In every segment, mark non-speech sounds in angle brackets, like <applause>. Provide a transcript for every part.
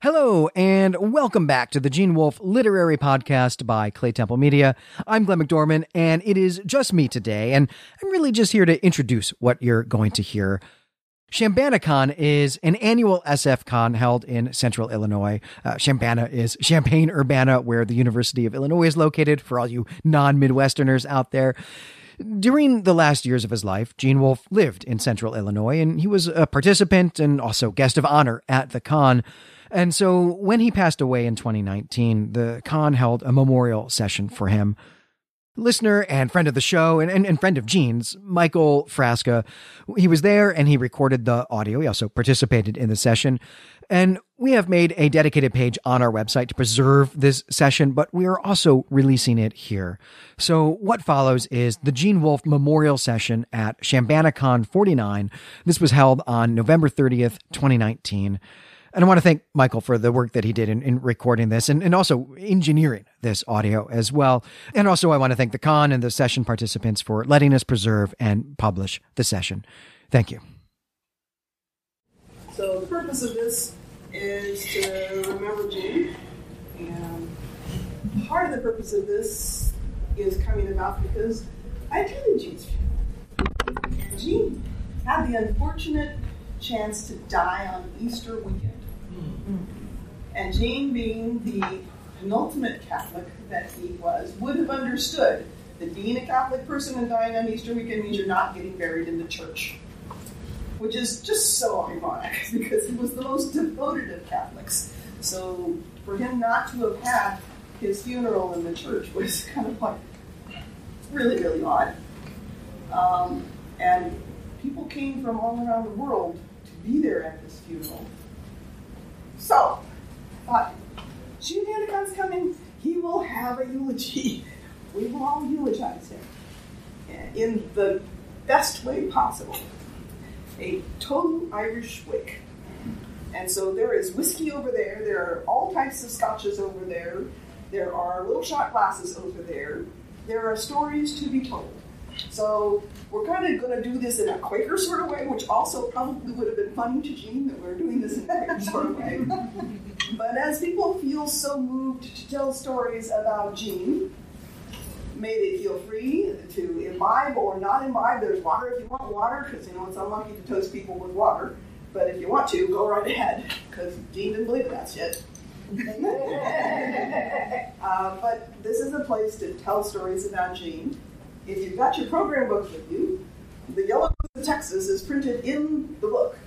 Hello, and welcome back to the Gene Wolfe Literary Podcast by Clay Temple Media. I'm Glenn McDorman, and it is just me today, and I'm really just here to introduce what you're going to hear. ChambanaCon is an annual SF con held in central Illinois. Uh, Chambana is Champaign Urbana, where the University of Illinois is located, for all you non Midwesterners out there. During the last years of his life, Gene Wolfe lived in central Illinois, and he was a participant and also guest of honor at the con. And so when he passed away in 2019, the con held a memorial session for him. Listener and friend of the show and, and, and friend of Gene's, Michael Frasca, he was there and he recorded the audio. He also participated in the session. And we have made a dedicated page on our website to preserve this session, but we are also releasing it here. So what follows is the Gene Wolfe Memorial Session at ChambanaCon 49. This was held on November 30th, 2019. And I want to thank Michael for the work that he did in, in recording this and, and also engineering this audio as well. And also, I want to thank the con and the session participants for letting us preserve and publish the session. Thank you. So, the purpose of this is to remember Gene. And part of the purpose of this is coming about because I attended Gene's funeral. Gene had the unfortunate chance to die on Easter weekend. And Gene, being the penultimate Catholic that he was, would have understood that being a Catholic person and dying on Easter weekend means you're not getting buried in the church. Which is just so ironic <laughs> because he was the most devoted of Catholics. So for him not to have had his funeral in the church was <laughs> kind of like really, really odd. Um, and people came from all around the world to be there at this funeral. So, uh, Gene Hannicon's coming. He will have a eulogy. <laughs> We will all eulogize him in the best way possible. A total Irish wake. And so there is whiskey over there. There are all types of scotches over there. There are little shot glasses over there. There are stories to be told. So we're kind of going to do this in a Quaker sort of way, which also probably would have been funny to Gene that we're doing this in that sort of way. <laughs> but as people feel so moved to tell stories about Gene, may they feel free to imbibe or not imbibe. There's water if you want water, because you know it's unlucky to toast people with water. But if you want to, go right ahead, because Gene didn't believe in that shit. <laughs> <laughs> uh, but this is a place to tell stories about Gene if you've got your program book with you, the Yellow Rose of Texas is printed in the book.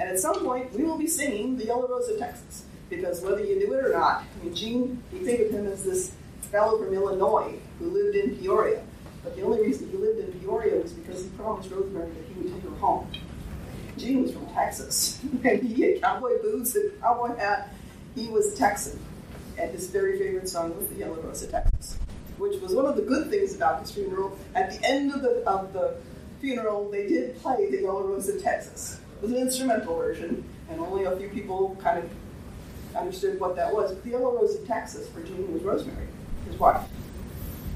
And at some point, we will be singing the Yellow Rose of Texas. Because whether you knew it or not, I mean, Gene, you think of him as this fellow from Illinois who lived in Peoria. But the only reason he lived in Peoria was because he promised Rosemary that he would take her home. Gene was from Texas. <laughs> and he had cowboy boots and cowboy hat. He was a Texan. And his very favorite song was the Yellow Rose of Texas which was one of the good things about his funeral. At the end of the, of the funeral, they did play the Yellow Rose of Texas. It was an instrumental version, and only a few people kind of understood what that was. But the Yellow Rose of Texas for Gene was Rosemary, his wife.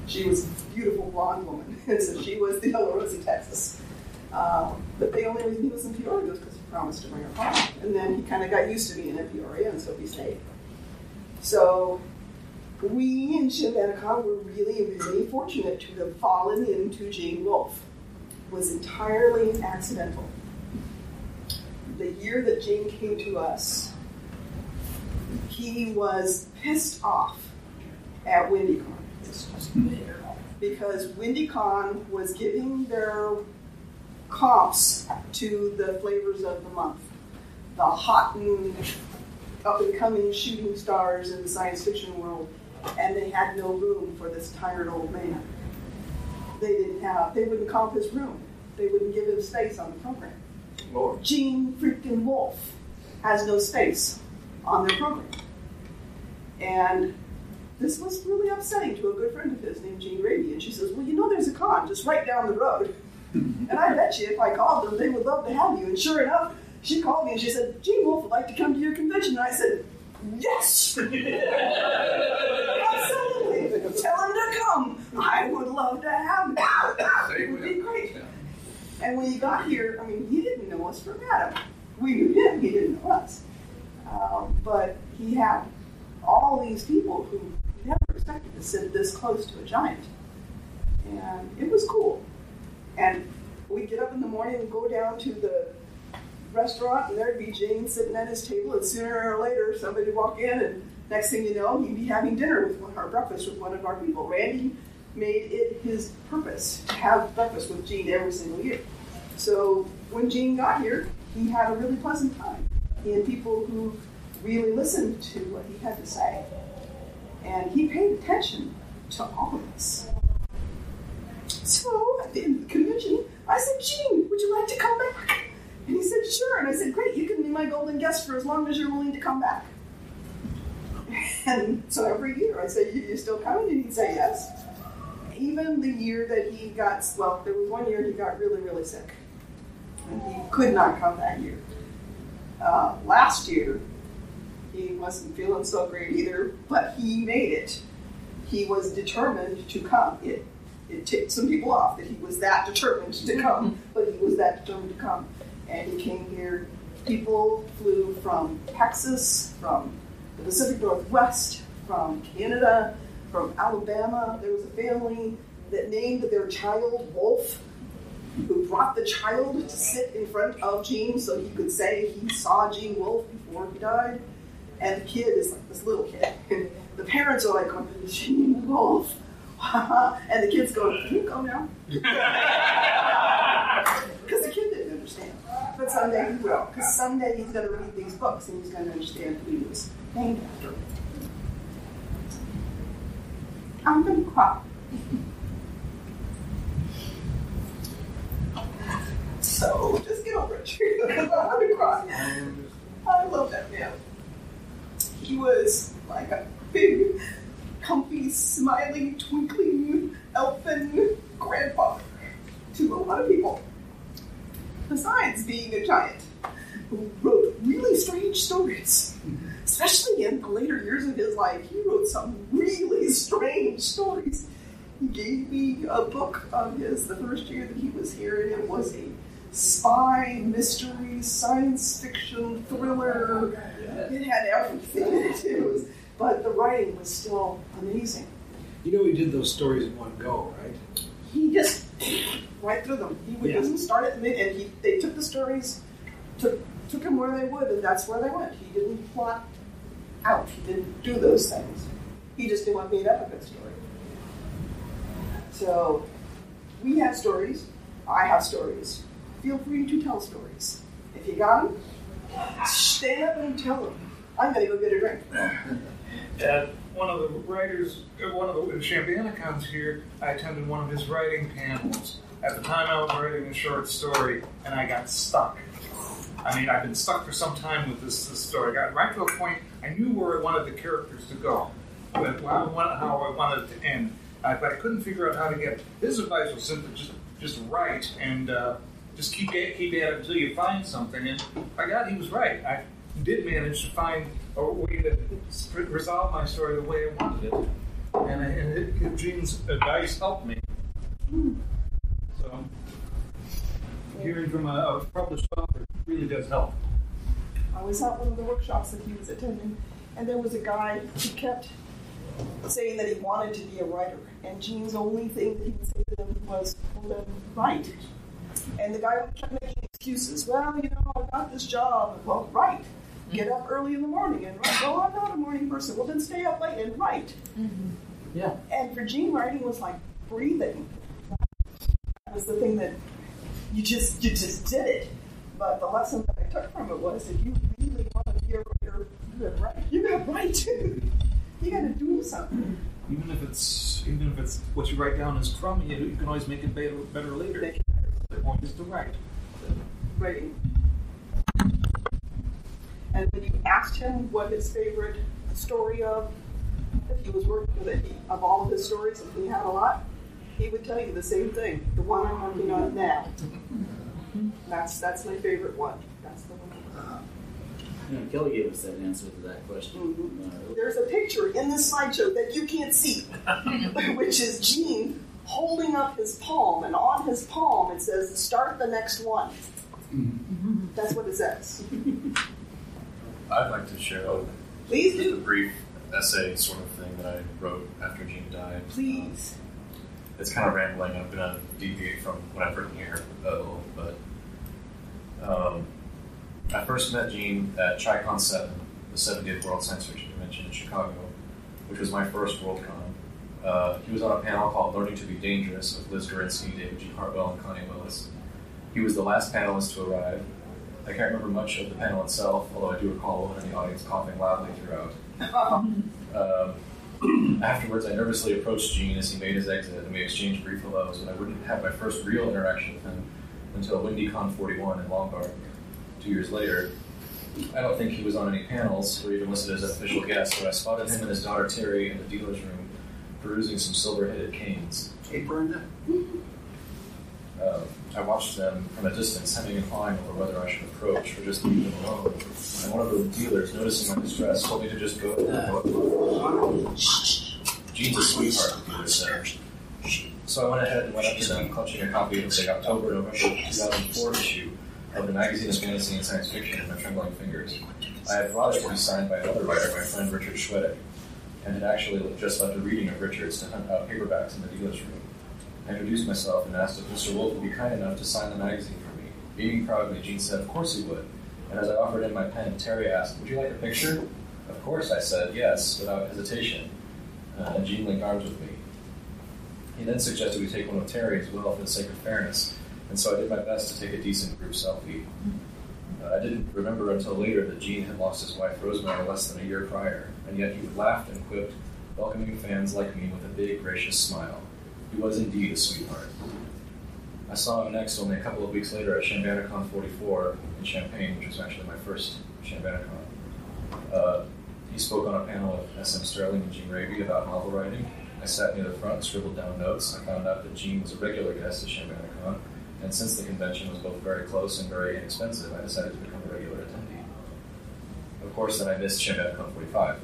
She was a beautiful blonde woman, <laughs> and so she was the Yellow Rose of Texas. Um, but the only reason he was in Peoria was because he promised to bring her home. And then he kind of got used to being in Peoria, and so he stayed. So we in ChambanaCon were really, really fortunate to have fallen into Gene Wolfe. It was entirely accidental. The year that Jane came to us, he was pissed off at WindyCon. Because WindyCon was giving their comps to the flavors of the month. The hot and up and coming shooting stars in the science fiction world and they had no room for this tired old man. They didn't have, they wouldn't comp his room. They wouldn't give him space on the program. Lord. Gene freaking Wolfe has no space on their program. And this was really upsetting to a good friend of his named Jean Rabe. And she says, Well, you know, there's a con just right down the road. and I bet you if I called them, they would love to have you. And sure enough, she called me and she said, Gene Wolfe would like to come to your convention. And I said, Yes! <laughs> Absolutely! Tell him to come. I would love to have him. it would be great. And when he got here, I mean, he didn't know us from Adam. We knew him, he didn't know us. Um, but he had all these people who never expected to sit this close to a giant. And it was cool. And we'd get up in the morning and go down to the restaurant, and there'd be Jane sitting at his table, and sooner or later somebody would walk in, and next thing you know, he'd be having dinner with one, or breakfast with one of our people. Randy made it his purpose to have breakfast with Gene every single year. So when Gene got here, he had a really pleasant time. He had people who really listened to what he had to say. And he paid attention to all of us. So at the end of the convention, I said, Gene, would you like to come back? And he said, sure. And I said, great, you can be my golden guest for as long as you're willing to come back. <laughs> And so every year I say, you, you still coming? And he'd say yes. Even the year that he got, well, there was one year he got really, really sick. And he could not come that year. Uh, last year, he wasn't feeling so great either, but he made it. He was determined to come. It, it ticked some people off that he was that determined to come, <laughs> but he was that determined to come. And he came here. People flew from Texas, from the Pacific Northwest, from Canada, from Alabama. There was a family that named their child Wolf, who brought the child to sit in front of Gene so he could say he saw Gene Wolfe before he died. And the kid is like this little kid. And <laughs> the parents are like, oh, Gene Wolfe. <laughs> and the kid's going, Can you go now? <laughs> Because the kid didn't understand. But someday he will. Because someday he's going to read these books and he's going to understand who he was named after. I'm to cry. So just get over it. I'm to cry. I love that man. He was like a big, comfy, smiling, twinkling, elfin grandfather to a lot of people. Besides being a giant who wrote really strange stories, especially in the later years of his life, he wrote some really strange stories. He gave me a book of his the first year that he was here, and it was a spy, mystery, science fiction, thriller. It had everything in it. it was, but the writing was still amazing. You know, he did those stories in one go, right? He just right through them. He would Yeah. just start at the mid, and he they took the stories, took took them where they would, and that's where they went. He didn't plot out. He didn't do those things. He just knew what made up a good story. So we have stories. I have stories. Feel free to tell stories. If you got them, stand up and tell them. I'm going to go get a drink. <laughs> At one of the writers, one of the comes here, I attended one of his writing panels. At the time, I was writing a short story, and I got stuck. I mean, I've been stuck for some time with this, this story. I got right to a point I knew where I wanted the characters to go, but how I wanted, it to end. Uh, but I couldn't figure out how to get. His advice was simply just just write and uh, just keep at, keep at it until you find something. And by God, he was right. I did manage to find a way to resolve my story the way I wanted it, and, I- and it, Gene's advice helped me. So, hearing from a, a published author really does help. I was at one of the workshops that he was attending, and there was a guy who kept saying that he wanted to be a writer, and Gene's only thing that he would say to him was, "Well, then write." And the guy kept making excuses. Well, you know, I've got this job. Well, write. Get up early in the morning and write. Well, I'm not a morning person. Well, then stay up late and write. Mm-hmm. Yeah. And for Gene, writing was like breathing. That was the thing that you just you just did it. But the lesson that I took from it was if you really want to be a writer, you gotta write. You gotta write. you gotta do something. Even if it's even if it's what you write down is crummy, you, you can always make it better, better later. Make it The point is to write. writing. And when you asked him what his favorite story of that he was working with, it, of all of his stories, and he had a lot, he would tell you the same thing. The one I'm working on now. That's that's my favorite one. That's the one. You know, Kelly gave us that answer to that question. Mhm. Uh, There's a picture in this slideshow that you can't see, <laughs> which is Gene holding up his palm, and on his palm it says, "Start the next one." That's what it says. I'd like to share. Oh, Please Just a brief essay sort of thing that I wrote after Gene died. Please. It's kind of rambling. I'm going to deviate from what I've written here a little, but um, I first met Gene at ChiCon 7, the 70th World Science Fiction Convention in Chicago, which was my first WorldCon. Uh, he was on a panel called Learning to be Dangerous with Liz Gorinsky, David G. Hartwell, and Connie Willis. He was the last panelist to arrive. I can't remember much of the panel itself, although I do recall one in the audience coughing loudly throughout. <laughs> Um, afterwards, I nervously approached Gene as he made his exit, and we exchanged brief hellos, and I wouldn't have my first real interaction with him until WindyCon 41 in Lombard, two years later. I don't think he was on any panels or even listed as an official guest, but I spotted him and his daughter Terry in the dealer's room perusing some silver-headed canes. Hey, Brenda. Uh, I watched them from a distance, hemming and hawing over whether I should approach or just leave them alone. And one of the dealers, noticing my distress, told me to just go. Gene's a sweetheart, the dealer said. So I went ahead and went up to them, clutching a copy of the October November 2004 issue of the magazine of fantasy and science fiction in my trembling fingers. I had brought it to be signed by another writer, my friend Richard Chwedyk, and had actually just left a reading of Richard's to hunt out paperbacks in the dealer's room. I introduced myself and asked if Mr. Wolfe would be kind enough to sign the magazine for me. Beaming proudly, Gene said, Of course he would. And as I offered him my pen, Terry asked, Would you like a picture? Of course, I said, yes, without hesitation. Uh, and Gene linked arms with me. He then suggested we take one with Terry as well for the sake of fairness, and so I did my best to take a decent group selfie. Uh, I didn't remember until later that Gene had lost his wife Rosemary less than a year prior, and yet he laughed and quipped, welcoming fans like me with a big, gracious smile. He was indeed a sweetheart. I saw him next only a couple of weeks later at Chambanacon 44 in Champaign, which was actually my first Chambanacon. Uh, he spoke on a panel with S.M. Stirling and Jean Rabe about novel writing. I sat near the front scribbled down notes. I found out that Gene was a regular guest at Chambanacon, and since the convention was both very close and very inexpensive, I decided to become a regular attendee. Of course, then I missed Chambanacon 45.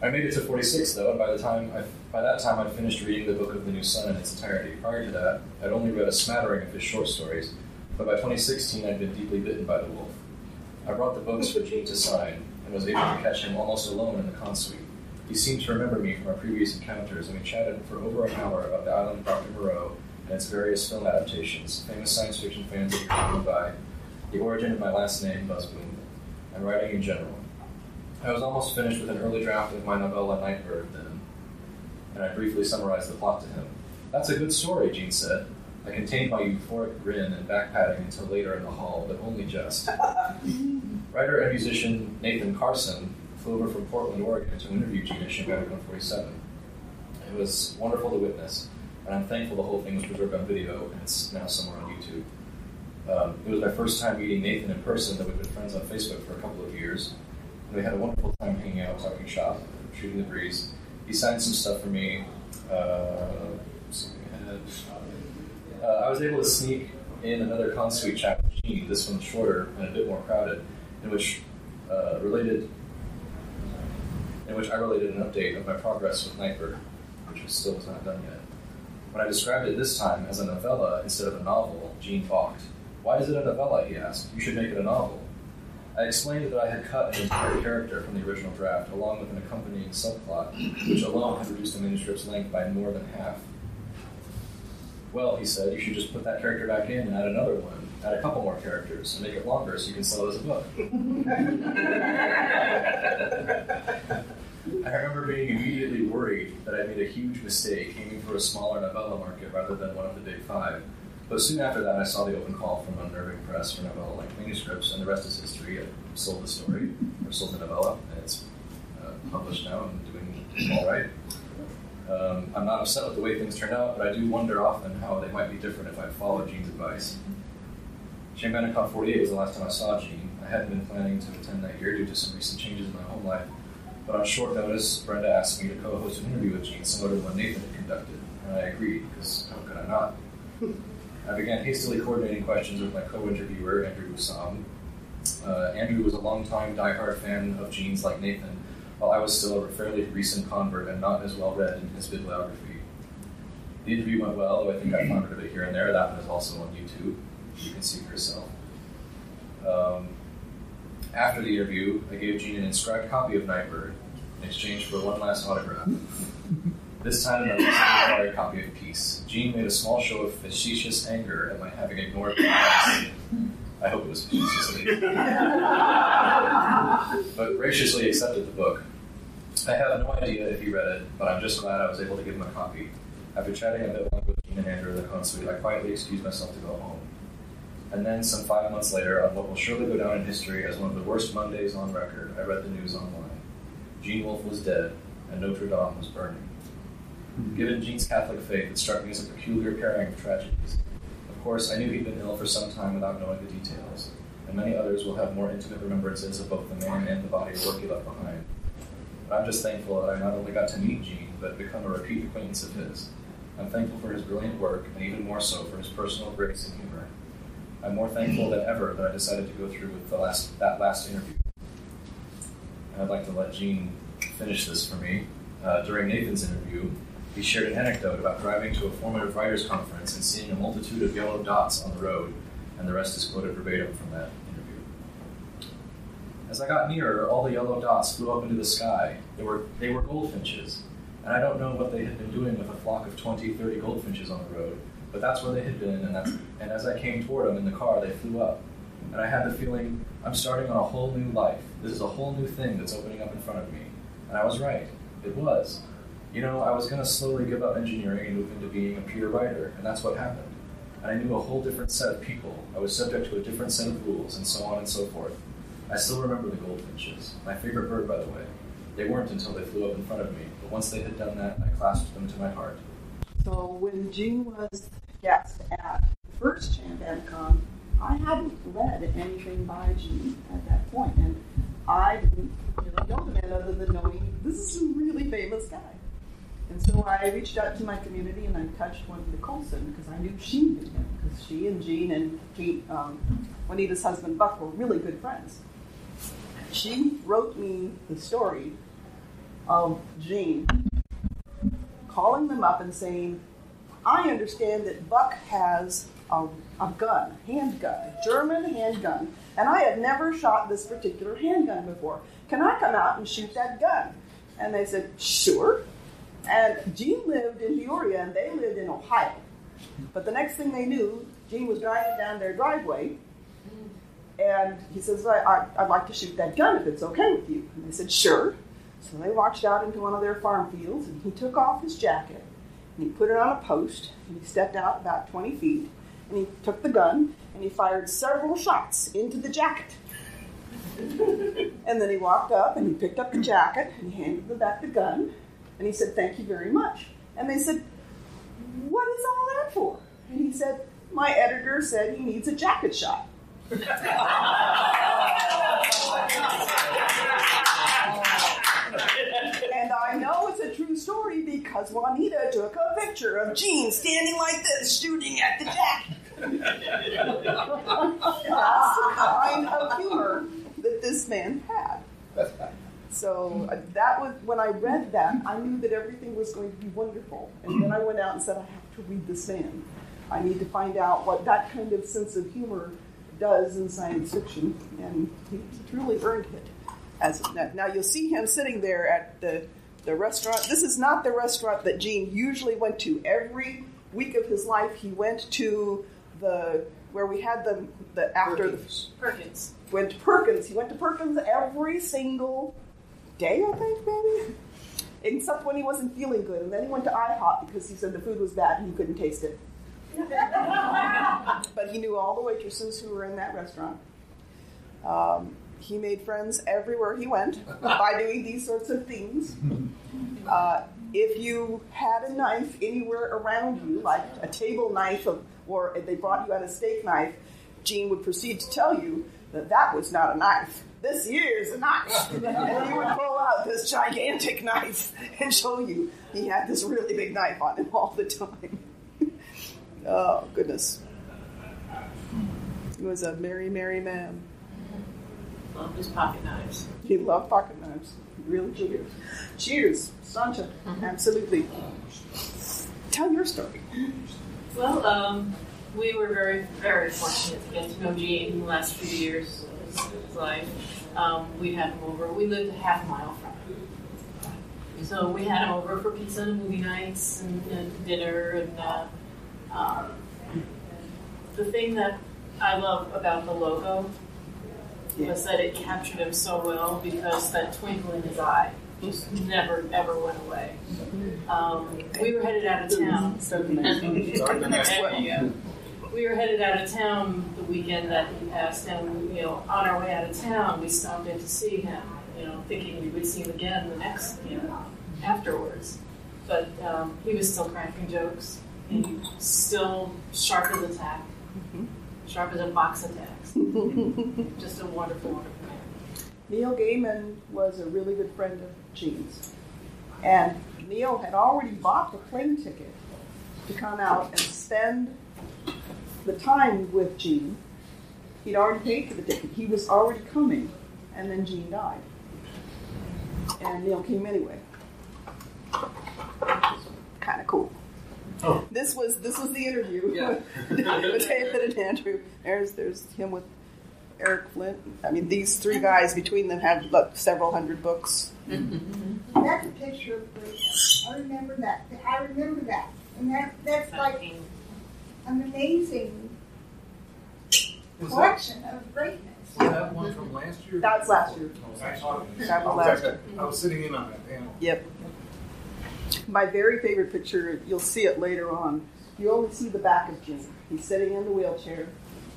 I made it to 46 though, and by the time I, by that time I'd finished reading the Book of the New Sun in its entirety. Prior to that, I'd only read a smattering of his short stories, but by 2016 I'd been deeply bitten by the wolf. I brought the books for Gene to sign, and was able to catch him almost alone in the con suite. He seemed to remember me from our previous encounters, and we chatted for over an hour about the island of Dr. Moreau and its various film adaptations, famous science fiction fans you're by, the origin of my last name, Busboom, and writing in general. I was almost finished with an early draft of my novella Nightbird then, and I briefly summarized the plot to him. That's a good story, Gene said. I contained my euphoric grin and back patting until later in the hall, but only just. <laughs> Writer and musician Nathan Carson flew over from Portland, Oregon to interview Gene at Shingaku 147. It was wonderful to witness, and I'm thankful the whole thing was preserved on video and it's now somewhere on YouTube. Um, it was my first time meeting Nathan in person, though we've been friends on Facebook for a couple of years. We had a wonderful time hanging out, talking shop, shooting the breeze. He signed some stuff for me. Uh. Uh, I was able to sneak in another con suite chat with Gene, this one shorter and a bit more crowded, in which uh, related in which I related an update of my progress with Nightbird, which was still was not done yet. When I described it this time as a novella instead of a novel, Gene balked. Why is it a novella? he asked. You should make it a novel. I explained that I had cut an entire character from the original draft, along with an accompanying subplot, which alone had reduced the manuscript's length by more than half. Well, he said, you should just put that character back in and add another one, add a couple more characters, and make it longer so you can sell it as a book. <laughs> I remember being immediately worried that I made a huge mistake aiming for a smaller novella market rather than one of the big five. But soon after that, I saw the open call from Unnerving Press for novella length manuscripts, and the rest is history. I sold the story, or sold the novella, and it's uh, published now and doing all right. Um, I'm not upset with the way things turned out, but I do wonder often how they might be different if I'd followed Gene's advice. Chambanacon 48 was the last time I saw Gene. I hadn't been planning to attend that year due to some recent changes in my home life, but on short notice, Brenda asked me to co-host an interview with Gene, similar to one Nathan had conducted, and I agreed, because how could I not? I began hastily coordinating questions with my co-interviewer, Andrew Busam. Uh, Andrew was a longtime diehard fan of Gene's like Nathan, while I was still a fairly recent convert and not as well read in his bibliography. The interview went well, though I think I floundered a bit here and there. That one is also on YouTube. You can see for yourself. Um, After the interview, I gave Gene an inscribed copy of Nightbird in exchange for one last autograph. This time, I received a copy of Peace. Gene made a small show of facetious anger at my having ignored the advice. I hope it was facetiously. but graciously accepted the book. I have no idea if he read it, but I'm just glad I was able to give him a copy. After chatting a bit longer with Gene and Andrew in the consuite, I quietly excused myself to go home. And then, some five months later, on what will surely go down in history as one of the worst Mondays on record, I read the news online. Gene Wolfe was dead, and Notre Dame was burning. Given Gene's Catholic faith, it struck me as a peculiar pairing of tragedies. Of course, I knew he'd been ill for some time without knowing the details, and many others will have more intimate remembrances of both the man and the body of work he left behind. But I'm just thankful that I not only got to meet Gene, but become a repeat acquaintance of his. I'm thankful for his brilliant work, and even more so for his personal grace and humor. I'm more thankful than ever that I decided to go through with the last, that last interview. And I'd like to let Gene finish this for me. Uh, during Nathan's interview, he shared an anecdote about driving to a formative writers' conference and seeing a multitude of yellow dots on the road, and the rest is quoted verbatim from that interview. As I got nearer, all the yellow dots flew up into the sky. They were, they were goldfinches, and I don't know what they had been doing with a flock of 20, 30 goldfinches on the road, but that's where they had been, and, that's, and as I came toward them in the car, they flew up. And I had the feeling, I'm starting on a whole new life. This is a whole new thing that's opening up in front of me. And I was right. It was. You know, I was going to slowly give up engineering and move into being a pure writer, and that's what happened. And I knew a whole different set of people. I was subject to a different set of rules, and so on and so forth. I still remember the goldfinches, my favorite bird, by the way. They weren't until they flew up in front of me, but once they had done that, I clasped them to my heart. So when Gene was guest at the first ChambanaCon, I hadn't read anything by Gene at that point, and I didn't really know the man other than knowing this is a really famous guy. And so I reached out to my community and I touched Juanita Coulson because I knew she knew him because she and Jean and Kate, um, Juanita's husband Buck, were really good friends. She wrote me the story of Jean calling them up and saying, I understand that Buck has a, a gun, handgun, a German handgun, and I have never shot this particular handgun before. Can I come out and shoot that gun? And they said, sure. And Gene lived in Peoria and they lived in Ohio. But the next thing they knew, Gene was driving down their driveway and he says, I, would like to shoot that gun if it's okay with you. And they said, sure. So they walked out into one of their farm fields and he took off his jacket and he put it on a post and he stepped out about 20 feet and he took the gun and he fired several shots into the jacket. <laughs> and then he walked up and he picked up the jacket and he handed back the gun and he said, Thank you very much. And they said, What is all that for? And he said, My editor said he needs a jacket shot. and I know it's a true story because Juanita took a picture of Gene standing like this, shooting at the jacket. That's the kind of humor that this man had. So uh, that was when I read that, I knew that everything was going to be wonderful. And then I went out and said, I have to read this man. I need to find out what that kind of sense of humor does in science fiction, and he truly earned it. As now, you'll see him sitting there at the the restaurant. This is not the restaurant that Gene usually went to. Every week of his life, he went to the where we had the the after Perkins. the Perkins. went to Perkins. He went to Perkins every single day, I think, maybe. Except when he wasn't feeling good. And then he went to IHOP because he said the food was bad and he couldn't taste it. but he knew all the waitresses who were in that restaurant. Um, he made friends everywhere he went by doing these sorts of things. Uh, if you had a knife anywhere around you, like a table knife, or they brought you out a steak knife, Gene would proceed to tell you that that was not a knife. This is a knife. and <laughs> he would pull out this gigantic knife and show you he had this really big knife on him all the time. <laughs> oh, goodness. He was a merry, merry man. Love his pocket knives. He loved pocket knives. Really cheers. Cheers, Sancha. Absolutely. Tell your story. Well, um, we were very, very fortunate to get to know Gene in the last few years of his, his life. um, we'd have him over. We lived a half mile from him. So we had him over for pizza and movie nights and, and dinner. And uh, um, the thing that I love about the logo was that it captured him so well because that twinkle in his eye just never ever went away. Um, we were headed out of town. The next one. Yeah. We were headed out of town the weekend that he passed, and you know, on our way out of town, we stopped in to see him. You know, thinking we would see him again the next, you know, afterwards. But um, he was still cracking jokes. And he still sharp as a tack, sharp as a box of tacks. <laughs> Just a wonderful, wonderful man. Neil Gaiman was a really good friend of Gene's. And Neil had already bought the plane ticket to come out and spend the time with Gene. He'd already paid for the ticket. He was already coming, and then Gene died. And Neil came anyway. Kind of cool. Oh. This was this was the interview Yeah. <laughs> with David and Andrew. There's there's him with Eric Flint. I mean, these three guys between them had like, several hundred books. That's a picture of greatness. I remember that. I remember that. And that, that's like an amazing Was that, collection of greatness. was that one from last year? That was last year. I saw it. That was last year. I was sitting in on that panel. Yep. My very favorite picture, you'll see it later on. You only see the back of Jim. He's sitting in the wheelchair,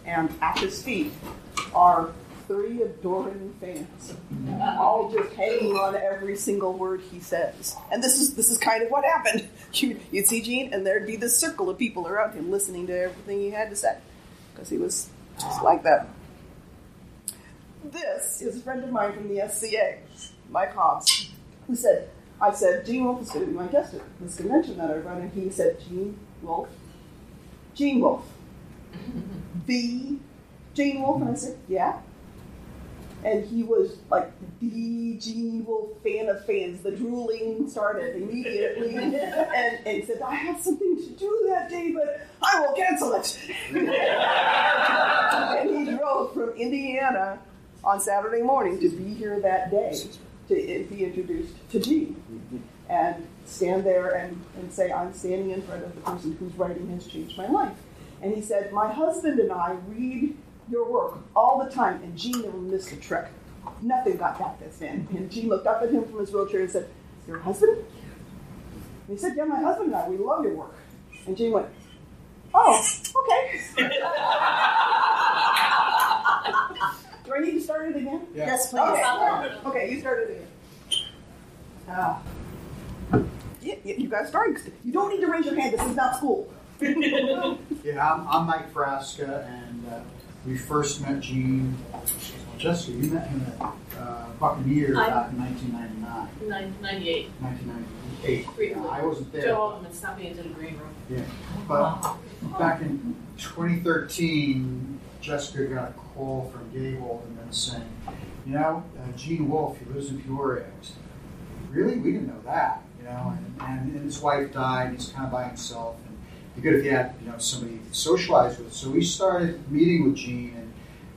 and at his feet are three adoring fans, all just hanging on every single word he says. And this is this is kind of what happened. <laughs> You, you'd see Gene, and there'd be this circle of people around him listening to everything he had to say, because he was just like that. This is a friend of mine from the SCA, Mike Hobbs, who said, I said, Gene Wolfe is going to be my guest at this convention that I run. And he said, Gene Wolfe? Gene Wolfe. <laughs> the Gene Wolfe? And I said, yeah. And he was like the Gene Wolfe fan of fans. The drooling started immediately. <laughs> and, and said, I have something to do that day, but I will cancel it. <laughs> and he drove from Indiana on Saturday morning to be here that day to be introduced to Gene and stand there and, and say, I'm standing in front of the person whose writing has changed my life. And he said, My husband and I read your work all the time, and Gene never missed a trick. Nothing got past this man. And Gene looked up at him from his wheelchair and said, Your husband? And he said, Yeah, my husband and I, we love your work. And Gene went, Oh, okay. <laughs> Do I need to start it again? Yeah. Yes, please. Okay. okay, you started it again. Ah. Yeah, yeah, you got to start. You don't need to raise your hand. This is not school. <laughs> Yeah, I'm, I'm Mike Frasca, and uh, we first met Gene. Jessica, you met him at uh, Buccaneers I- back in 1999, Nine- 98. 1998. Three. Yeah, I wasn't there. Joe Altman snuck me into the green room. Yeah, but back in 2013, Jessica got a call from Gable and then saying, you know, uh, Gene Wolfe, he lives in Peoria. Really? We didn't know that, you know. And, and, his wife died. And he's kind of by himself. Be good if he had, you know, somebody to socialize with. So we started meeting with Gene and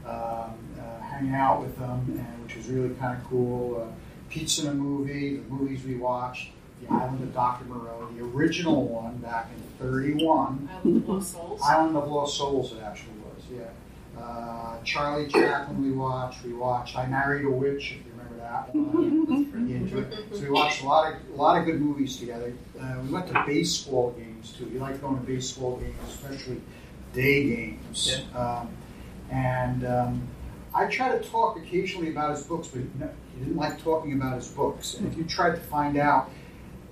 um, uh, hanging out with him, and which was really kind of cool. Uh, pizza and a movie, the movies we watched, The Island of Dr. Moreau, the original one back in 31. I love Lost Souls. Island of Lost Souls, it actually was, yeah. Uh, Charlie Chaplin, we watched. We watched I Married a Witch, if you remember that one. <laughs> Into it. So we watched a lot of a lot of good movies together. Uh, we went to baseball games too. You like going to baseball games, especially day games. Um, and um, I try to talk occasionally about his books, but he didn't like talking about his books. And if you tried to find out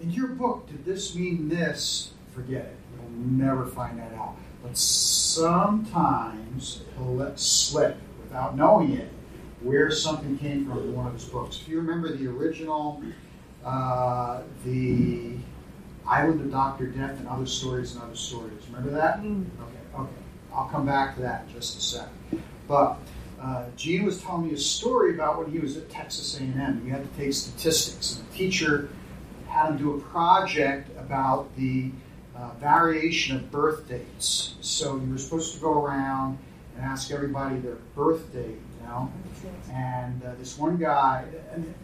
in your book, did this mean this? Forget it. You'll never find that out. But sometimes he'll let slip without knowing it where something came from in one of his books. If you remember the original, uh, the Island of Dr. Death and Other Stories and Other Stories. Remember that? Okay, okay. I'll come back to that in just a second. But uh, Gene was telling me a story about when he was at Texas A&M. We had to take statistics, and the teacher had him do a project about the uh, variation of birth dates. So you were supposed to go around and ask everybody their birth date, you know. And uh, this one guy, and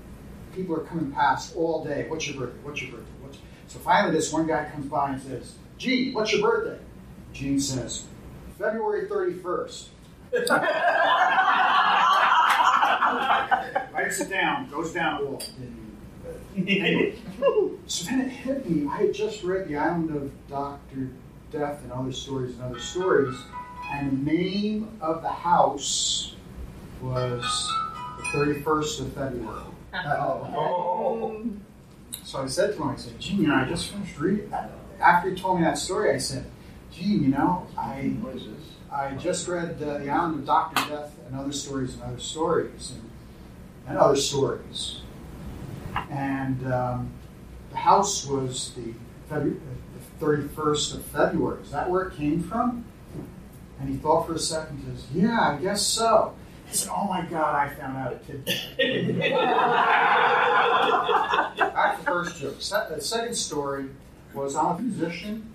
people are coming past all day. What's your birthday? What's your birthday? What's so finally, this one guy comes by and says, "Gene, what's your birthday?" Gene says, "February 31st." <laughs> Writes it down, goes down the wall. Anyway, so then it hit me. I had just read The Island of Dr. Death and Other Stories and Other Stories, and the name of the house was the 31st of February. <laughs> Oh. oh. So I said to him, I said, Gene, you know, I just finished reading. After he told me that story, I said, Gene, you know, I What is this? I just read uh, The Island of Dr. Death and Other Stories and Other Stories and, and Other Stories. And um, the house was the, the 31st of February. Is that where it came from? And he thought for a second and says, Yeah, I guess so. I said, Oh my God, I found out a tidbit. That's the first joke. Se- The second story was I'm a physician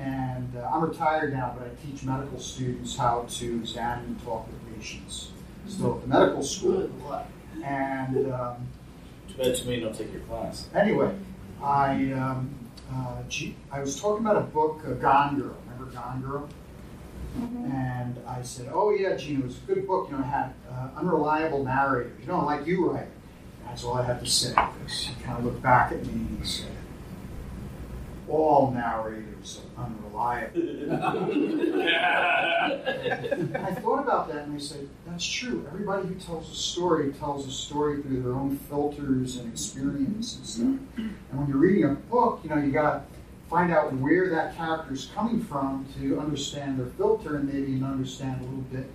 and uh, I'm retired now, but I teach medical students how to examine and talk with patients. Still at the medical school. And um, Too bad too many don't take your class. anyway, I um, uh, gee, I was talking about a book, uh, Gone Girl. Remember Gone Girl? And I said, "Oh yeah, Gene, it was a good book. You know, it had uh, unreliable narrators. You know, like you write." That's all I had to say. Because he kind of looked back at me and he said, "All narrators are unreliable." I thought about that and I said, that's true. Everybody who tells a story tells a story through their own filters and experience and stuff. And when you're reading a book, you know, you got find out where that character is coming from to understand their filter and maybe even understand a little bit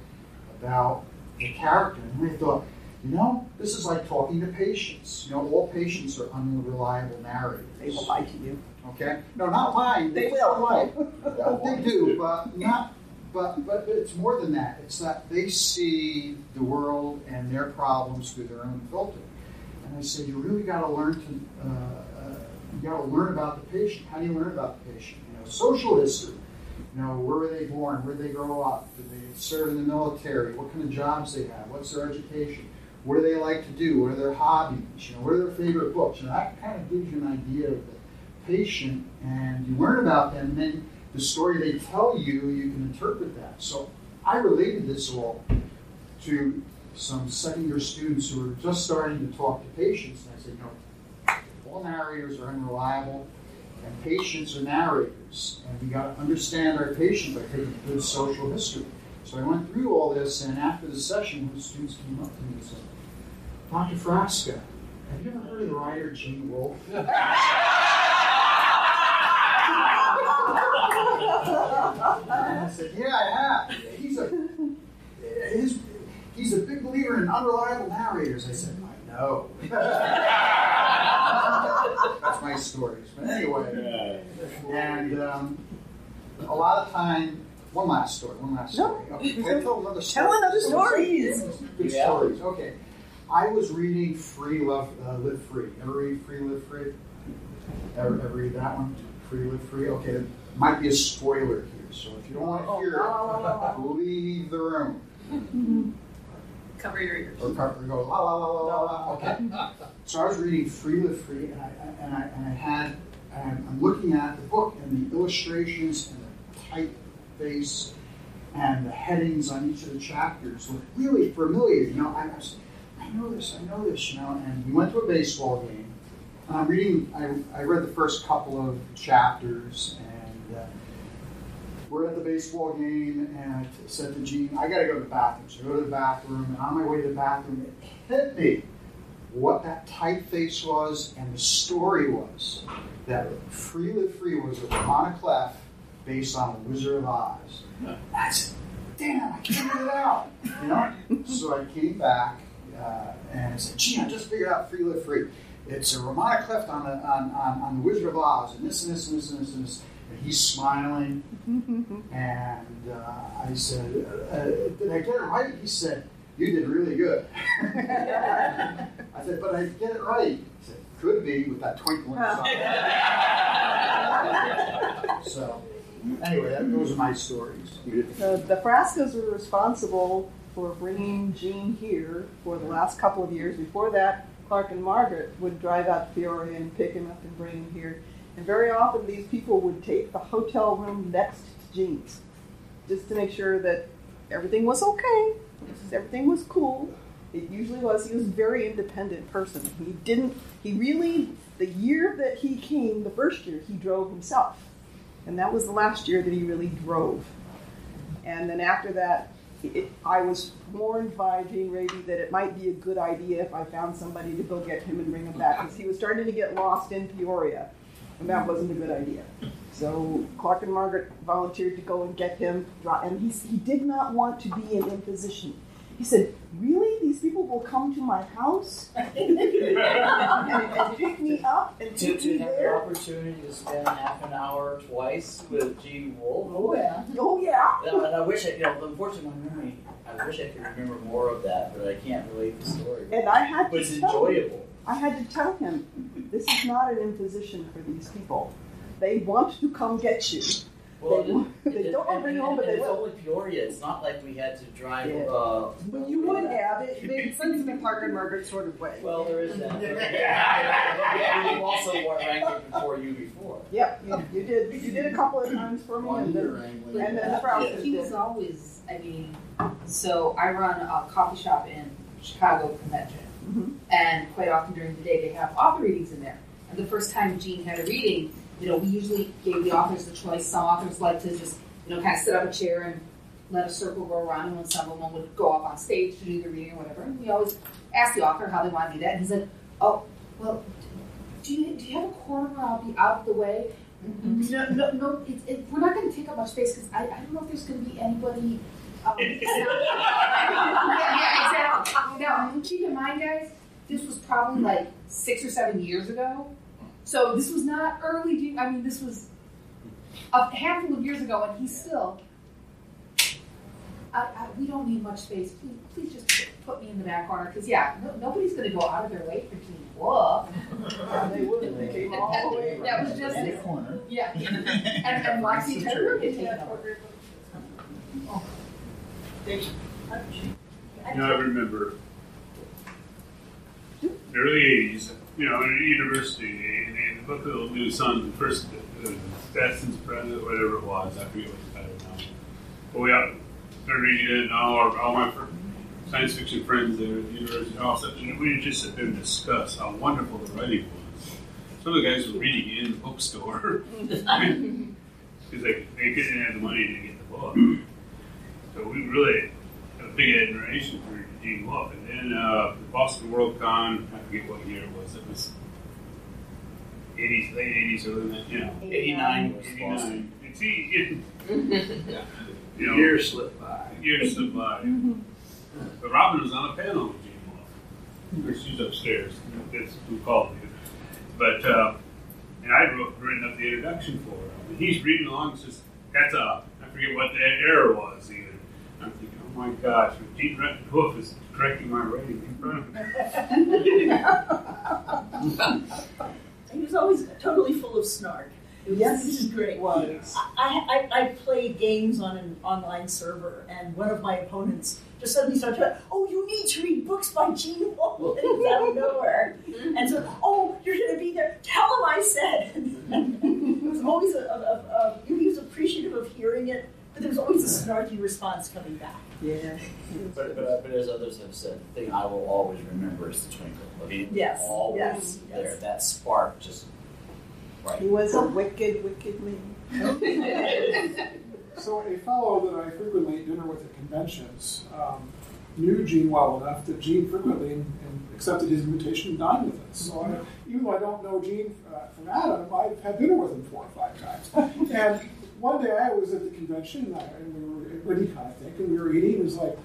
about the character. And I thought, you know, this is like talking to patients. You know, all patients are unreliable narrators. They will lie to you. Okay? No, not lying. They still will. lie. <laughs> They do, but not. But but it's more than that. It's that they see the world and their problems through their own filter. And I said, you really got to learn to. Uh, you got to learn about the patient. How do you learn about the patient? You know, social history. You know, where were they born? Where did they grow up? Did they serve in the military? What kind of jobs they have? What's their education? What do they like to do? What are their hobbies? You know, what are their favorite books? You know, that kind of gives you an idea of the patient, and you learn about them. And then the story they tell you, you can interpret that. So I related this all to some second year students who were just starting to talk to patients. And I said, you know, all narrators are unreliable, and patients are narrators. And we got to understand our patient by taking good social history. So I went through all this, and after the session, one of the students came up to me and said, Dr. Frasca, have you ever heard of the writer Gene Wolfe? <laughs> I said, Yeah, I have. He's a his, he's a big believer in unreliable narrators. I said, I know. <laughs> That's my stories. But anyway, and um, a lot of time. One last story. One last story. Okay, can I tell another story? Tell another story. Good Yeah. stories. Okay. I was reading Free Love uh, Live Free. Ever read Free Live Free? Ever, ever read that one? Free Live Free. Okay. There might be a spoiler here, so if you don't want to Oh, hear no, no, no, it, leave the room Cover your ears. or, or go la la la la. la. Okay. So I was reading Free Live Free, and I and I, and I had and I'm looking at the book and the illustrations and the typeface and the headings on each of the chapters look really familiar. You know, I was, I know this, I know this. You know, and we went to a baseball game. And I'm reading. I, I read the first couple of chapters, and uh, we're at the baseball game, and I said to Gene, "I got to go to the bathroom." So I go to the bathroom, and on my way to the bathroom, it hit me what that typeface was and the story was. That Free Live Free was a roman à clef based on Wizard of Oz. Said, damn, I can't get it out. You know? so I came back uh, and I said, gee, I just figured out Free Live Free. It's a roman à clef on the, on, on, on the Wizard of Oz, and this and this and this and this and this. And he's smiling, <laughs> and uh, I said, uh, uh, did I get it right? He said, you did really good. <laughs> I said, but I get it right. He said, could be with that twinkle in his <laughs> eye. so, anyway, that, those are my stories. The, the Frascas were responsible for bringing Gene here for the last couple of years. Before that, Clark and Margaret would drive out to Peoria and pick him up and bring him here. And very often these people would take the hotel room next to Gene's just to make sure that everything was okay, everything was cool. It usually was. He was a very independent person. He didn't, he really, the year that he came, the first year, he drove himself. And that was the last year that he really drove. And then after that, it, I was warned by Jean Rabe that it might be a good idea if I found somebody to go get him and bring him back because he was starting to get lost in Peoria, and that wasn't a good idea. So Clark and Margaret volunteered to go and get him, and he, he did not want to be an imposition. He said, Really? These people will come to my house <laughs> and, and pick me up and To, take to me have the opportunity to spend half an hour twice with Gene Wolfe. Oh, yeah. Oh, yeah. And and I wish I, you know, unfortunately, my memory, I wish I could remember more of that, but I can't relate the story. And I had But to it's tell him, enjoyable. I had to tell him, this is not an imposition for these people. They want to come get you. Well, They- it- they don't wanna bring you and- home, but they it's will. only Peoria. It's not like we had to drive. Yeah. Uh, But you would have. It made sense in a Clark and Margaret sort of way. well, there is that. <laughs> yeah, we've also ranked it before you before. Yep, you, you did. You did a couple of times for me, and then, and then the Sprouses He was always, I mean, so I run a coffee shop in Chicago Convention. Mhm. And quite often during the day, they have author readings in there. And the first time Gene had a reading, you know, we usually gave the authors the choice. Some authors like to just, you know, kind of sit up a chair and let a circle go around, and when some of them would go up on stage to do the reading or whatever. And we always ask the author how they want to do that. And he said, "Oh, well, do you, do you have a corner where I'll be out of the way?" No, no, no. It, it, we're not going to take up much space because I, I don't know if there's going to be anybody. Um, yeah, yeah, exactly. Now, keep in mind, guys, this was probably like six or seven years ago. So this was not early. Gene- I mean, this was a handful of years ago, and he's still. I, I, we don't need much space. Please, please just put, put me in the back corner because yeah, no, nobody's going to go out of their way for Gene Wolfe. Yeah, they would. They came all the way. around. That was just In the corner. yeah. And, and Lexi Taylor get taken over. You know, I remember early '80s. You know, in university, and, and the book of the New Sun, the first uh, Stetson's President, whatever it was, I forget what the title now. But we out started reading it, and all, our, all my science fiction friends there at the university, all such, and we just sit there and discuss how wonderful the writing was. Some of the guys were reading it in the bookstore <laughs> <laughs> because they, they couldn't have the money to get the book. So we really have a big admiration for Gene Wolfe. And then uh, the Boston World Con, I forget what year it was. It was 80s, late 80s, early, ni- you know, 89 was 89. It's, it, it, <laughs> you know, Years slipped by. years slip by. But Robin was on a panel with Gene Wolfe. Or she's upstairs. That's who called me. But, uh, and I wrote, written up the introduction for her. And he's reading along and says, that's a, I forget what the error was either. I'm oh my gosh, Gene Wolfe is correcting my writing in front of me. He was always totally full of snark. It was, Yes, this is great. It was. I, I, I played games on an online server, and one of my opponents just suddenly started, to, "Oh, you need to read books by Gene Wolfe," and <laughs> it was out of nowhere. Mm-hmm. And so, "Oh, you're going to be there. Tell him I said." <laughs> it was always a, a, a, a, he was appreciative of hearing it, but there was always a snarky response coming back. Yeah. But, but, but as others have said, the thing I will always remember is the twinkle. I mean, it was Yes, always yes, there. yes. That spark just right. He was a wicked, wicked man. <laughs> So a fellow that I frequently ate dinner with at conventions um, knew Gene well enough that Gene frequently and, and accepted his invitation to dine with us. So I, even though I don't know Gene uh, from Adam, I've had dinner with him four or five times. <laughs> and one day I was at the convention and, I, and we at WindyCon, I think, and we were eating. It was like,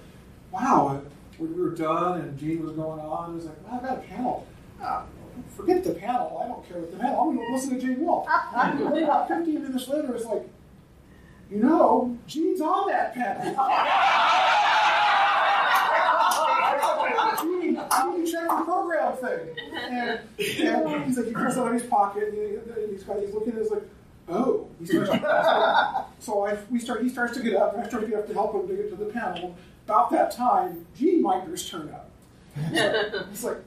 wow, we we were done and Gene was going on. It was like, wow, I got a panel. Ah, forget the panel. I don't care what the panel. I'm going to listen to Gene Wolfe. and <laughs> about 15 minutes later, it's like, you know, Gene's on that panel. <laughs> Gene, Gene check the program thing. And, and he's like, he pulls out of his pocket, and, he, and he's, got, he's looking at it, he's like, oh. He starts, <laughs> so I, we start, he starts to get up, and I start to get up to help him to get to the panel. about that time, Gene Meitner's turn up. <laughs> It's like,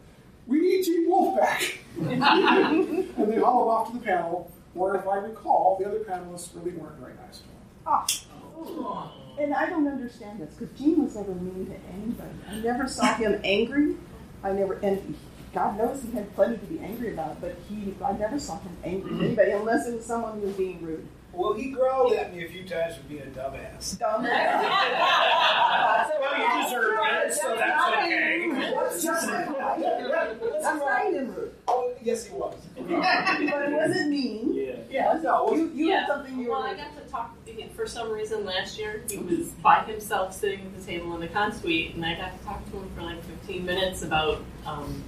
we need Gene Wolfe back. <laughs> and they haul him off to the panel, where, if I recall, the other panelists really weren't very nice to him. Ah. And I don't understand this because Gene was never mean to anybody. I never saw him angry. I never, and God knows he had plenty to be angry about, but he, I never saw him angry at anybody unless it was someone who was being rude. Well, he growled at me a few times for being a dumbass. Dumb. <laughs> well, you deserve it, so that's okay. That's just That's right and rude. Oh, yes, he was. <laughs> but it wasn't mean. Yeah. Yeah, no, you, you yeah. had something you well, were. I got to talk for some reason last year. He was by himself sitting at the table in the con suite, and I got to talk to him for like 15 minutes about um,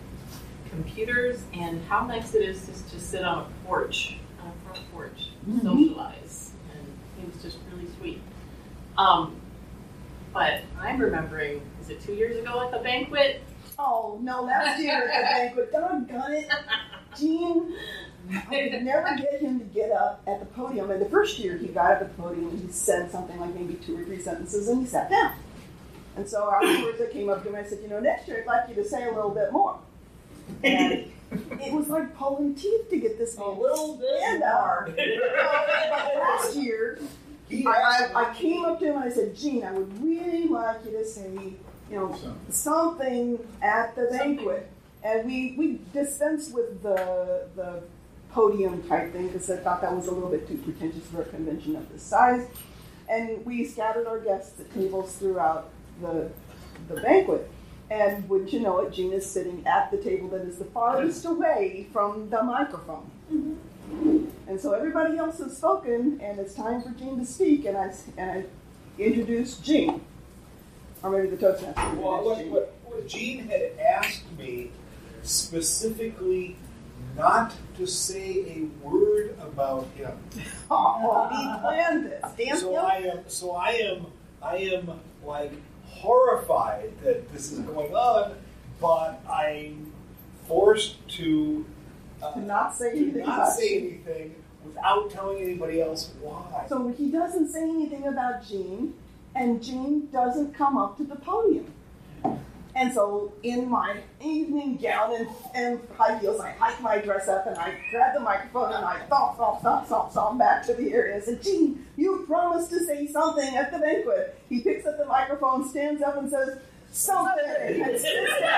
computers and how nice it is just to sit on a porch, on a front porch, Mhm. socialize. And he was just really sweet. Um, but I'm remembering, is it two years ago at the banquet? Oh, no, last year at the banquet. <laughs> Doggone it. Gene, I could never get him to get up at the podium. And the first year he got at the podium and he said something like maybe two or three sentences and he sat down. And so afterwards I came up to him and I said, you know, next year I'd like you to say a little bit more. And <laughs> it was like pulling teeth to get this man. A little bit more. <laughs> But last year, I, I, I came up to him and I said, Gene, I would really like you to say, you know, something at the banquet. And we, we dispensed with the, the podium type thing because I thought that was a little bit too pretentious for a convention of this size. And we scattered our guests at tables throughout the, the banquet. And wouldn't you know it, Gene is sitting at the table that is the farthest away from the microphone. Mm-hmm. And so everybody else has spoken, and it's time for Gene to speak. And I, and I introduced Gene. Or maybe the Toastmaster. Well, what, what, what Gene had asked me specifically not to say a word about him. <laughs> Oh, he planned this. Damn so him. I am. So I am. I am like horrified that this is going on, but I'm forced to uh, To not say to anything not say anything without telling anybody else why. So he doesn't say anything about Gene, and Gene doesn't come up to the podium. And so, in my evening gown and, and high heels, I hike my dress up and I grab the microphone and I thump, thump, thump, thump, thump back to the area and said, Gene, you promised to say something at the banquet. He picks up the microphone, stands up, and says, Something! And sits down.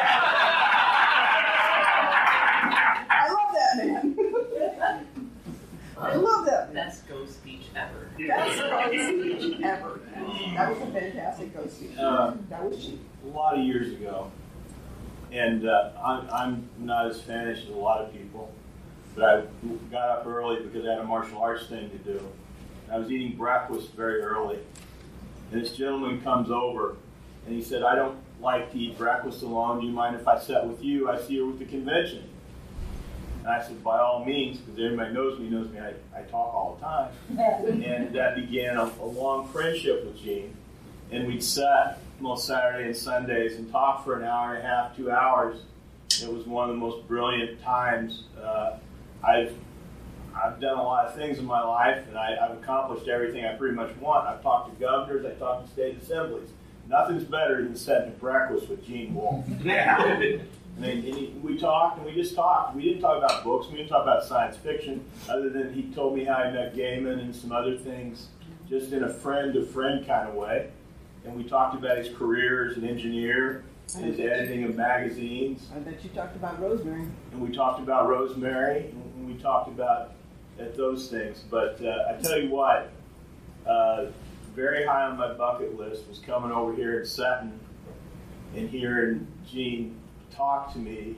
I love that man. <laughs> I love that man. Best ghost ever. That's the ghost speech ever. That was a fantastic ghost speech. Uh, that was she. a lot of years ago, and uh, I'm, I'm not as Spanish as a lot of people, but I got up early because I had a martial arts thing to do. I was eating breakfast very early, and this gentleman comes over, and he said, "I don't like to eat breakfast alone. Do you mind if I sit with you? I see you're with the convention." And I said, "By all means," because everybody knows me, knows me. I, I talk all the time, <laughs> and that began a, a long friendship with Gene. And we'd sat most Saturday and Sundays and talk for an hour and a half, two hours. It was one of the most brilliant times. Uh, I've I've done a lot of things in my life, and I, I've accomplished everything I pretty much want. I've talked to governors, I've talked to state assemblies. Nothing's better than sitting at breakfast with Gene Wolfe. Yeah. <laughs> and, and he, we talked, and we just talked. We didn't talk about books. We didn't talk about science fiction, other than he told me how he met Gaiman and some other things, just in a friend-to-friend kind of way and we talked about his career as an engineer, and his editing of magazines, I bet you talked about Rosemary. and we talked about Rosemary, and we talked about at those things. But uh, I tell you what, uh, very high on my bucket list was coming over here and sitting and hearing Gene talk to me.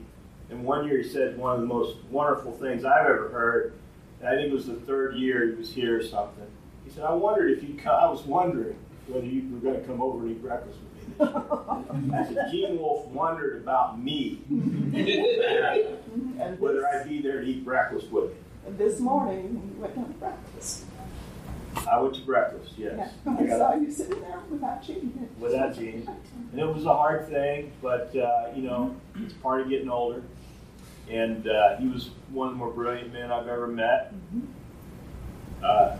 And one year he said one of the most wonderful things I've ever heard. And I think it was the third year he was here or something. He said, "I wondered if you." I was wondering whether you were going to come over and eat breakfast with me this year. I said, Gene Wolfe wondered about me, <laughs> And whether I'd be there to eat breakfast with him. And this morning, we went down to breakfast. I went to breakfast, yes. Yeah. I I saw you sitting there without jeans. without Gene. And it was a hard thing, but, uh, you know, it's part of getting older. And uh, he was one of the more brilliant men I've ever met. Uh,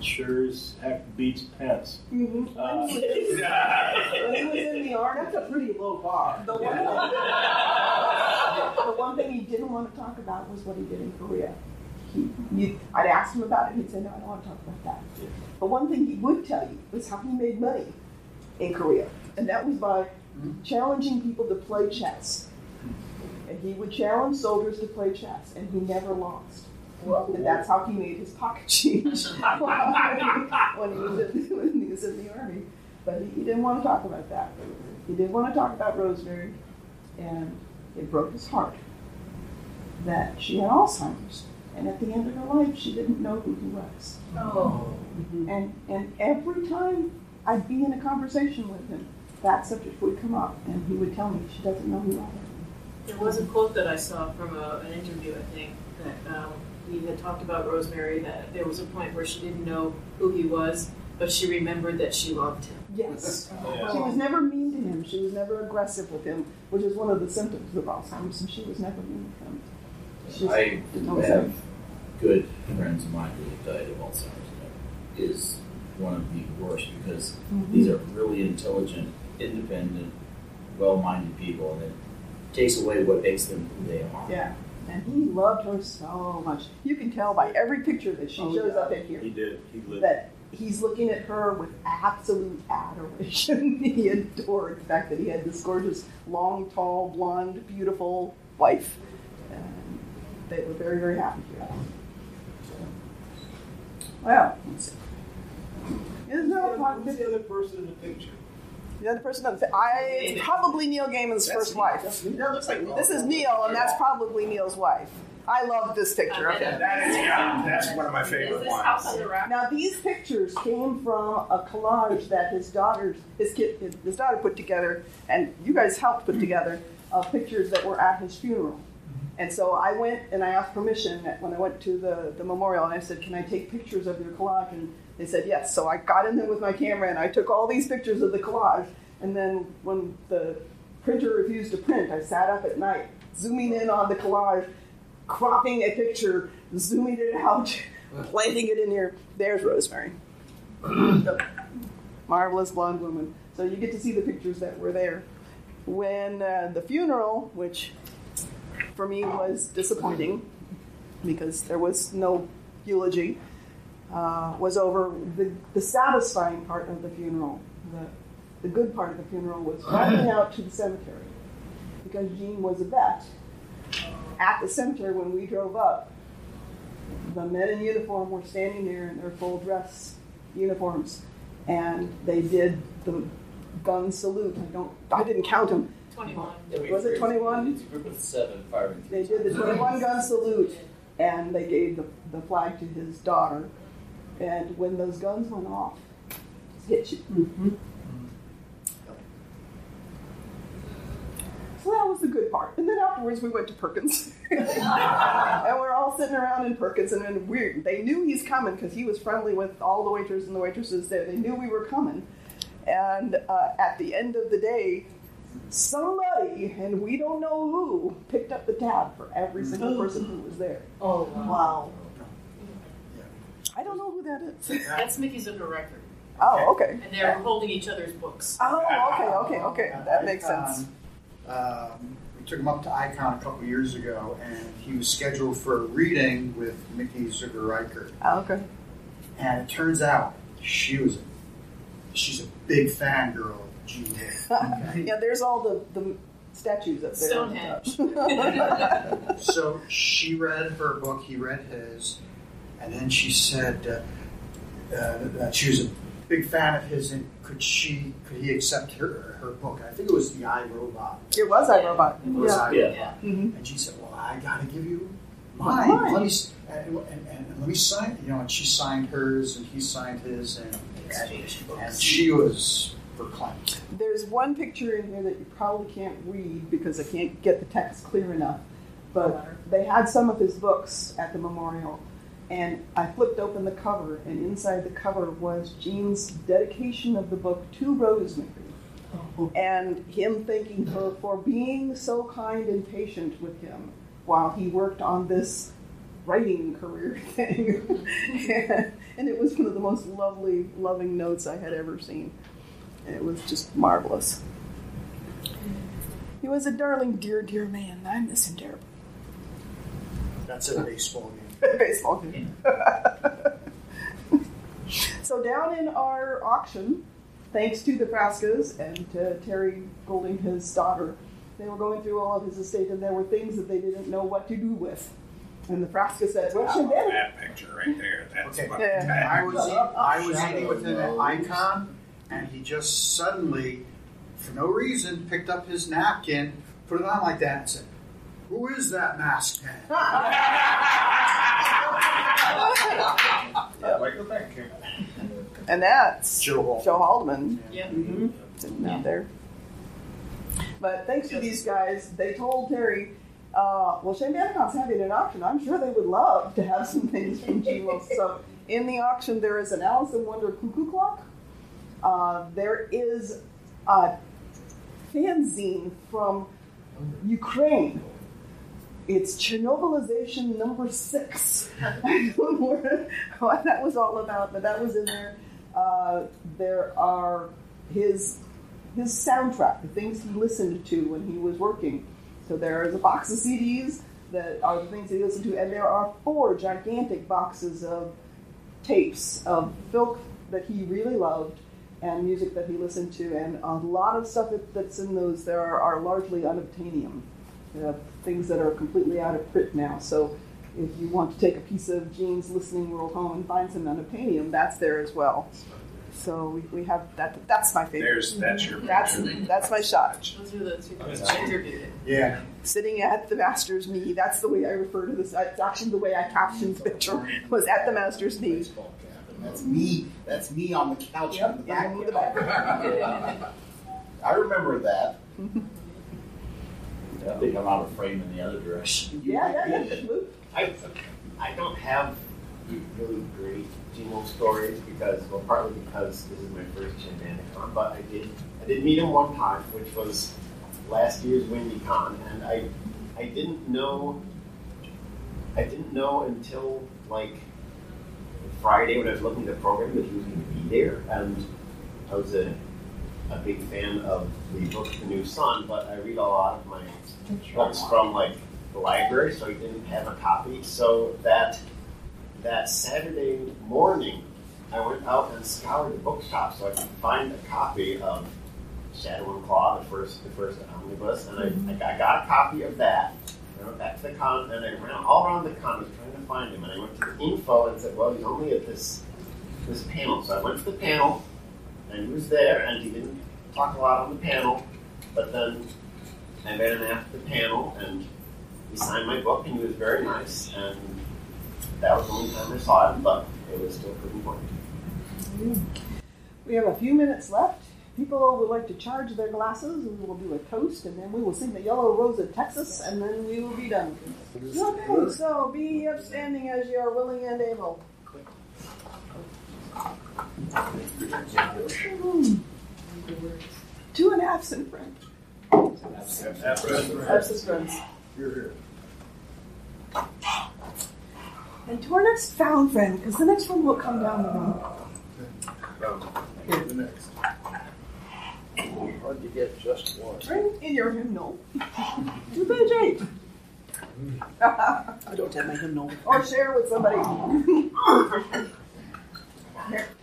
sure as heck beats Pence. Mhm. Uh, When he was- <laughs> when he was in the army, that's a pretty low bar. The one, <laughs> the one thing he didn't want to talk about was what he did in Korea. He, you, I'd ask him about it, he'd say, "No, I don't want to talk about that." But one thing he would tell you was how he made money in Korea, and that was by challenging people to play chess. And he would challenge soldiers to play chess, and he never lost. And that's how he made his pocket change <laughs> when, he was in, when he was in the army. But he, he didn't want to talk about that. He didn't want to talk about Rosemary, and it broke his heart that she had Alzheimer's. And at the end of her life, she didn't know who he was. Oh. And and every time I'd be in a conversation with him, that subject would come up, and he would tell me she doesn't know who I am. There was a quote that I saw from a, an interview, I think, that um, we had talked about Rosemary, that there was a point where she didn't know who he was, but she remembered that she loved him. Yes. She was never mean to him. She was never aggressive with him, which is one of the symptoms of Alzheimer's, and she was never mean to him. She just I didn't know what to have good friends of mine who have died of Alzheimer's. and it Is one of the worst because Mhm. these are really intelligent, independent, well-minded people, and it takes away what makes them who they are. Yeah. And he loved her so much. You can tell by every picture that she Oh, shows yeah. up in here He did. He lived. that he's looking at her with absolute adoration. <laughs> he adored the fact that he had this gorgeous, long, tall, blonde, beautiful wife. And they were very, very happy here. Well, let's see. Isn't that a Who's the other person in the picture? The other person on the fa- I it's probably Neil Gaiman's That's first Neil. wife. That's Neil. That looks like Neil. This is Neil, and that's probably Neil's wife. I love this picture. of him. That is, yeah, that's one of my favorite ones. Now these pictures came from a collage that his daughter, his kid, his, his daughter put together, and you guys helped put together of pictures that were at his funeral. And so I went and I asked permission when I went to the, the memorial, and I said, "Can I take pictures of your collage?" And they said yes. So I got in there with my camera and I took all these pictures of the collage. And then when the printer refused to print, I sat up at night zooming in on the collage, cropping a picture, zooming it out, <laughs> planting it in here. There's Rosemary. The <clears throat> marvelous blonde woman. So you get to see the pictures that were there. When uh, the funeral, which for me was disappointing because there was no eulogy, uh, was over, the, the satisfying part of the funeral, the, the good part of the funeral was driving out to the cemetery because Gene was a vet. At the cemetery, when we drove up, the men in uniform were standing there in their full dress uniforms, and they did the gun salute. I don't, I didn't count them. 21. Was it 21? It's a group of seven firing. They did the 21 gun salute, and they gave the, the flag to his daughter. And when those guns went off, hit you. So that was the good part. And then afterwards, we went to Perkins. <laughs> and we're all sitting around in Perkins, and then we they knew he's coming because he was friendly with all the waiters and the waitresses there. They knew we were coming. And uh, at the end of the day, somebody, and we don't know who, picked up the tab for every single person who was there. Oh, wow. I don't know who that is. That's Mickey Zucker Reichert. Oh, okay. And they were holding each other's books. Oh, okay, okay, okay. That makes sense. Um, we took him up to Icon a couple years ago, and he was scheduled for a reading with Mickey Zucker Reichert. Oh, okay. And it turns out she was a, she's a big fan girl of Gene Wolfe. <laughs> yeah, there's all the, the statues up there. Stonehenge. <laughs> so she read her book, he read his, and then she said uh, uh, that she was a big fan of his, and could she could he accept her her book? I think it was the I Robot. It was iRobot. It was Yeah. iRobot. Yeah. Mhm. And she said, "Well, I got to give you mine. Mine. Let me and, and, and, and let me sign." You know, and she signed hers, and he signed his, and, and, and she was verklempt. There's one picture in here that you probably can't read because I can't get the text clear enough. But they had some of his books at the memorial, and I flipped open the cover, and inside the cover was Gene's dedication of the book to Rosemary, oh. and him thanking her for being so kind and patient with him while he worked on this writing career <laughs> thing. <laughs> and it was one of the most lovely, loving notes I had ever seen. And it was just marvelous. He was a darling, dear, dear man. I miss him terribly. That's a baseball game. <laughs> baseball game. <laughs> so down in our auction, thanks to the Frascas and to Terry Goulding, his daughter, they were going through all of his estate, and there were things that they didn't know what to do with. And the Frasca said, "Well, she did." That picture right there. That's Okay. what Yeah. I was I was eating with an icon, and he just suddenly, for no reason, picked up his napkin, put it on like that, and said, "Who is that masked man?" Like the bank came. And that's Joe Joe Haldeman. Yep. hmm Sitting out there. But thanks to these guys, they told Terry, uh, well, ChambanaCon's having an auction. I'm sure they would love to have some things from Gene Wolfe. So in the auction, there is an Alice in Wonder cuckoo clock. Uh, there is a fanzine from Ukraine. It's Chernobylization number six. <laughs> I don't know what that was all about, but that was in there. Uh, there are his his soundtrack, the things he listened to when he was working. So there is a box of CDs that are the things he listened to, and there are four gigantic boxes of tapes of filk that he really loved and music that he listened to, and a lot of stuff that, that's in those there are, are largely unobtainium, uh, things that are completely out of print now. So if you want to take a piece of Gene's listening world home and find some unobtainium, that's there as well. So we, we have that. That's my favorite. There's that's your That's that's my shot. Those are the two things I interviewed. Yeah. Sitting at the master's knee. That's the way I refer to this. That's actually the way I captioned the picture. Was at the master's knee. That's me. That's me on the couch in the back. In the back. I remember that. I think I'm out of frame in the other direction. <laughs> Yeah, yeah, yeah. I, I don't have really great Gene stories because, well, partly because this is my first ChambanaCon, but I did I did meet him one time, which was last year's WindyCon, and I I didn't know I didn't know until like Friday when I was looking at the program that he was going to be there, and I was a a big fan of the book The New Sun, but I read a lot of my books from like the library, so I didn't have a copy. So that that Saturday morning, I went out and scoured the bookshop so I could find a copy of Shadow and Claw, the first the first omnibus, and I, mm-hmm. I, got, I got a copy of that. I went back to the con, and I ran all around the con, To find him, and I went to the info and said, "Well, he's only at this this panel." So I went to the panel, and he was there, and he didn't talk a lot on the panel, but then I met him after the panel, and he signed my book, and he was very nice, and that was the only time I saw him, but it was still pretty important. We have a few minutes left. People would like to charge their glasses, and we'll do a toast, and then we will sing the Yellow Rose of Texas, and then we will be done. Okay, so be upstanding as you are willing and able. To an absent friend. Absent friends. You're here. And to our next found friend, because the next one will come down the road. Um, the next. How'd you get just one? Bring in your hymnal. to page eight. I don't have my hymnal. Or share with somebody. Here. <laughs>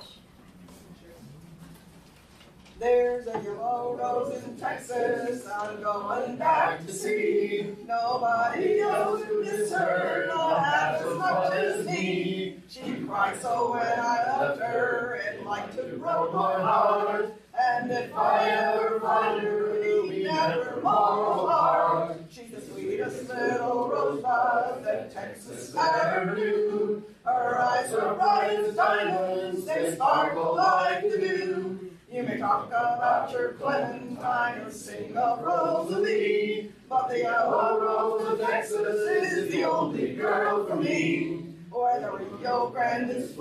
There's a yellow rose in Texas, I'm going back to see. Nobody else could miss her, not half as much as me. She cried so when I left her, it like to broke my heart. And if I ever find her, it'll be never more apart. She's the sweetest little rosebud that Texas ever knew. Her eyes are bright as diamonds, they sparkle like the dew. You may talk about your Clementine or sing of Rosalie, but the yellow rose of Texas is the only girl for me. Where the Rio Grande is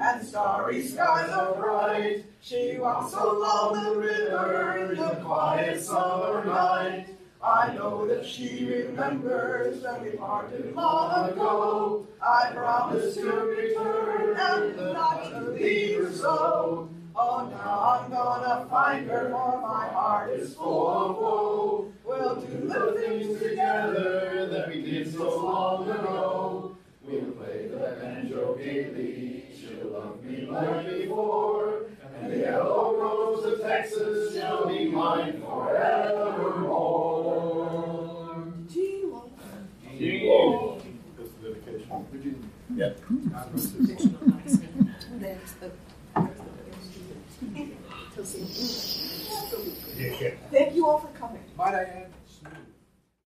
and starry skies are bright, she walks along the river in the quiet summer night. I know that she remembers when we parted long ago. I promise to return and not to leave her so. Oh, now I'm gonna find her, for my heart is full of woe. We'll do the things together that we did so long ago. We'll play the banjo gaily, she'll love me like before. And the yellow rose of Texas shall be mine forevermore. Gene Wolfe. That's the dedication. Yep. Thank you all for coming. Bye, I add,